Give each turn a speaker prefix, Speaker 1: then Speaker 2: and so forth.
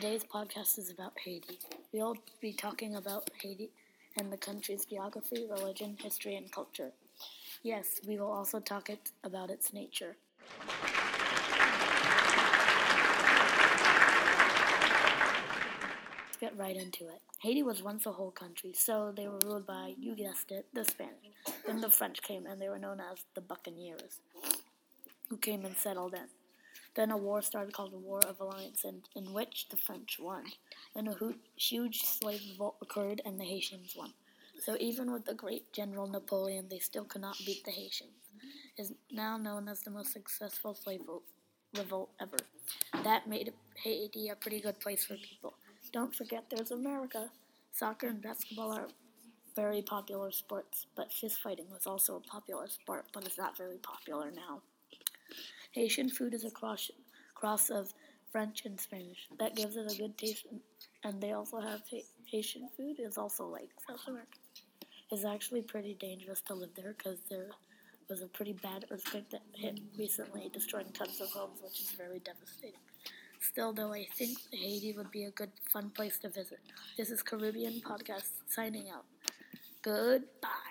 Speaker 1: podcast is about Haiti. We'll be talking about Haiti and the country's geography, religion, history, and culture. Yes, we will also talk it, about its nature. Let's get right into it. Haiti was once a whole country, so they were ruled by, you guessed it, the Spanish. Then the French came, and they were known as the Buccaneers, who came and settled in. Then a war started called the War of Alliance, in, in which the French won. Then a huge slave revolt occurred, and the Haitians won. So even with the great General Napoleon, they still could not beat the Haitians. It is now known as the most successful slave revolt ever. That made Haiti a pretty good place for people. Don't forget there's America. Soccer and basketball are very popular sports, but fist fighting was also a popular sport, but it's not very popular now. Haitian food is a cross, cross of French and Spanish. That gives it a good taste, and they also have Haitian food is also like South America. It's actually pretty dangerous to live there because there was a pretty bad earthquake that hit recently, destroying tons of homes, which is very devastating. Still, though, I think Haiti would be a good, fun place to visit. This is Caribbean Podcast signing out. Goodbye.